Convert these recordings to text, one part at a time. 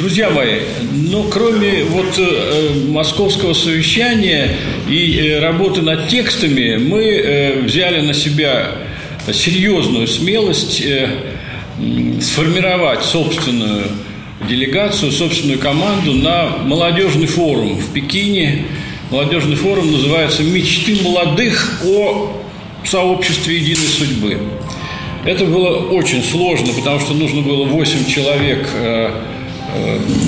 Друзья мои, но кроме вот э, московского совещания и э, работы над текстами, мы э, взяли на себя серьезную смелость э, сформировать собственную делегацию, собственную команду на молодежный форум в Пекине. Молодежный форум называется «Мечты молодых о сообществе единой судьбы». Это было очень сложно, потому что нужно было 8 человек э,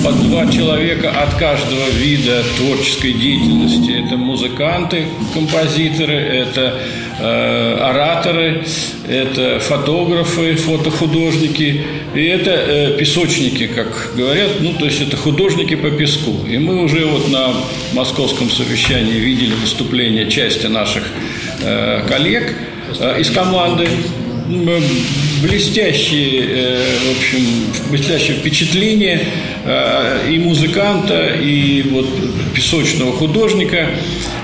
по два человека от каждого вида творческой деятельности. Это музыканты, композиторы, это э, ораторы, это фотографы, фотохудожники, и это э, песочники, как говорят, ну, то есть это художники по песку. И мы уже вот на московском совещании видели выступления части наших э, коллег э, из команды блестящие, э, в общем, блестящее впечатление э, и музыканта, и вот песочного художника.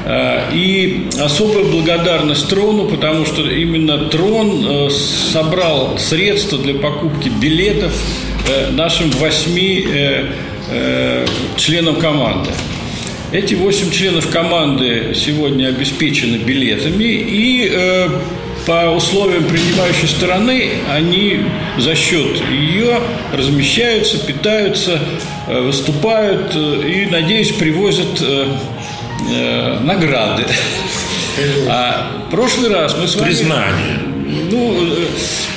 Э, и особая благодарность Трону, потому что именно Трон собрал средства для покупки билетов нашим восьми членам команды. Эти восемь членов команды сегодня обеспечены билетами, и по условиям принимающей стороны они за счет ее размещаются, питаются, э, выступают э, и, надеюсь, привозят э, награды. А прошлый раз мы с вами... Признание. Ну,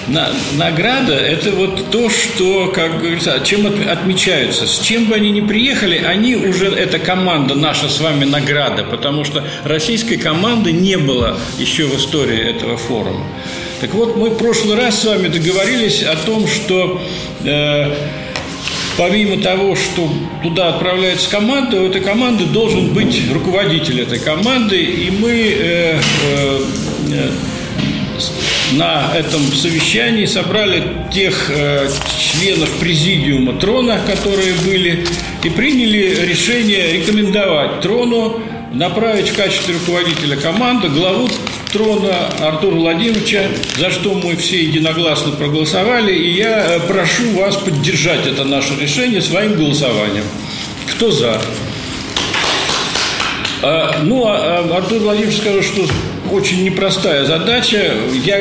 на, награда – это вот то, что, как говорится, чем отмечаются. С чем бы они ни приехали, они уже, эта команда наша с вами награда, потому что российской команды не было еще в истории этого форума. Так вот, мы в прошлый раз с вами договорились о том, что э, помимо того, что туда отправляется команда, у этой команды должен быть руководитель этой команды, и мы э, э, на этом совещании собрали тех э, членов президиума Трона, которые были, и приняли решение рекомендовать Трону направить в качестве руководителя команды главу трона Артура Владимировича, за что мы все единогласно проголосовали, и я э, прошу вас поддержать это наше решение своим голосованием. Кто за? А, ну, а, а Артур Владимирович сказал, что очень непростая задача. Я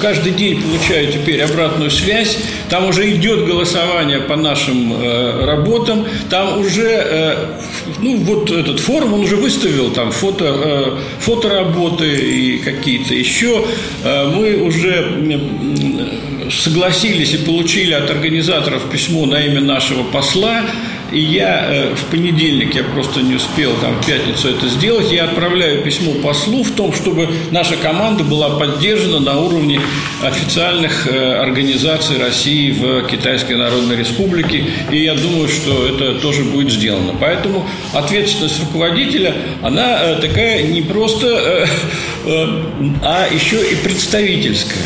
каждый день получаю теперь обратную связь. Там уже идет голосование по нашим э, работам. Там уже, э, ну, вот этот форум, он уже выставил там фото, э, фотоработы и какие-то еще. Э, мы уже согласились и получили от организаторов письмо на имя нашего посла. И я э, в понедельник, я просто не успел там в пятницу это сделать, я отправляю письмо послу в том, чтобы наша команда была поддержана на уровне официальных э, организаций России в Китайской Народной Республике. И я думаю, что это тоже будет сделано. Поэтому ответственность руководителя, она э, такая не просто, а еще и представительская.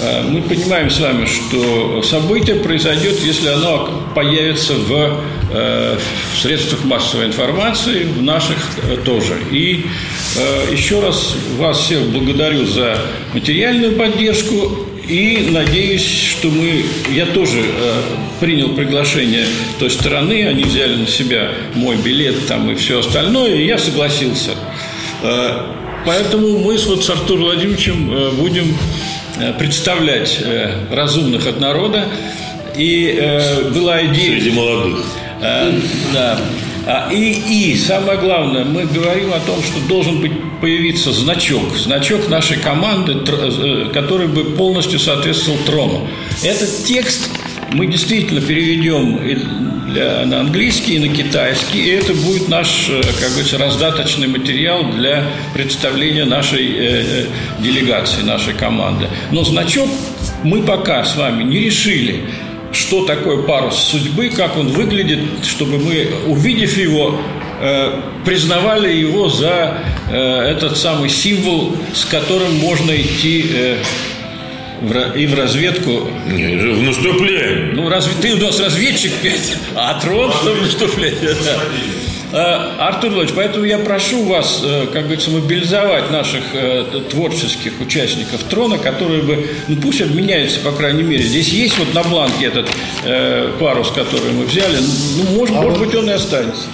Э, мы понимаем с вами, что событие произойдет, если оно появится в, э, в средствах массовой информации, в наших э, тоже. И еще раз вас всех благодарю за материальную поддержку и надеюсь, что мы, я тоже э, принял приглашение той стороны, они взяли на себя мой билет там и все остальное, и я согласился. Э, поэтому мы с, вот, с Артуром Владимировичем э, будем представлять э, разумных от народа. И э, была идея... Среди молодых. Да. А, и, и самое главное, мы говорим о том, что должен быть появиться значок, значок нашей команды, который бы полностью соответствовал трону. Этот текст мы действительно переведем для, на английский и на китайский, и это будет наш, э, как говорится, раздаточный материал для представления нашей э, э, делегации, нашей команды. Но значок мы пока с вами не решили, что такое парус судьбы, как он выглядит, чтобы мы, увидев его, э, признавали его за э, этот самый символ, с которым можно идти э, и в разведку. Не, в наступление. Ну, разве ты у нас разведчик, Петя, а трон, в наступление. Да. Артур Владимирович, поэтому я прошу вас, как говорится, мобилизовать наших творческих участников трона, которые бы, ну пусть обменяются, по крайней мере. Здесь есть вот на бланке этот парус, который мы взяли. Ну, может, а может вот... быть, он и останется.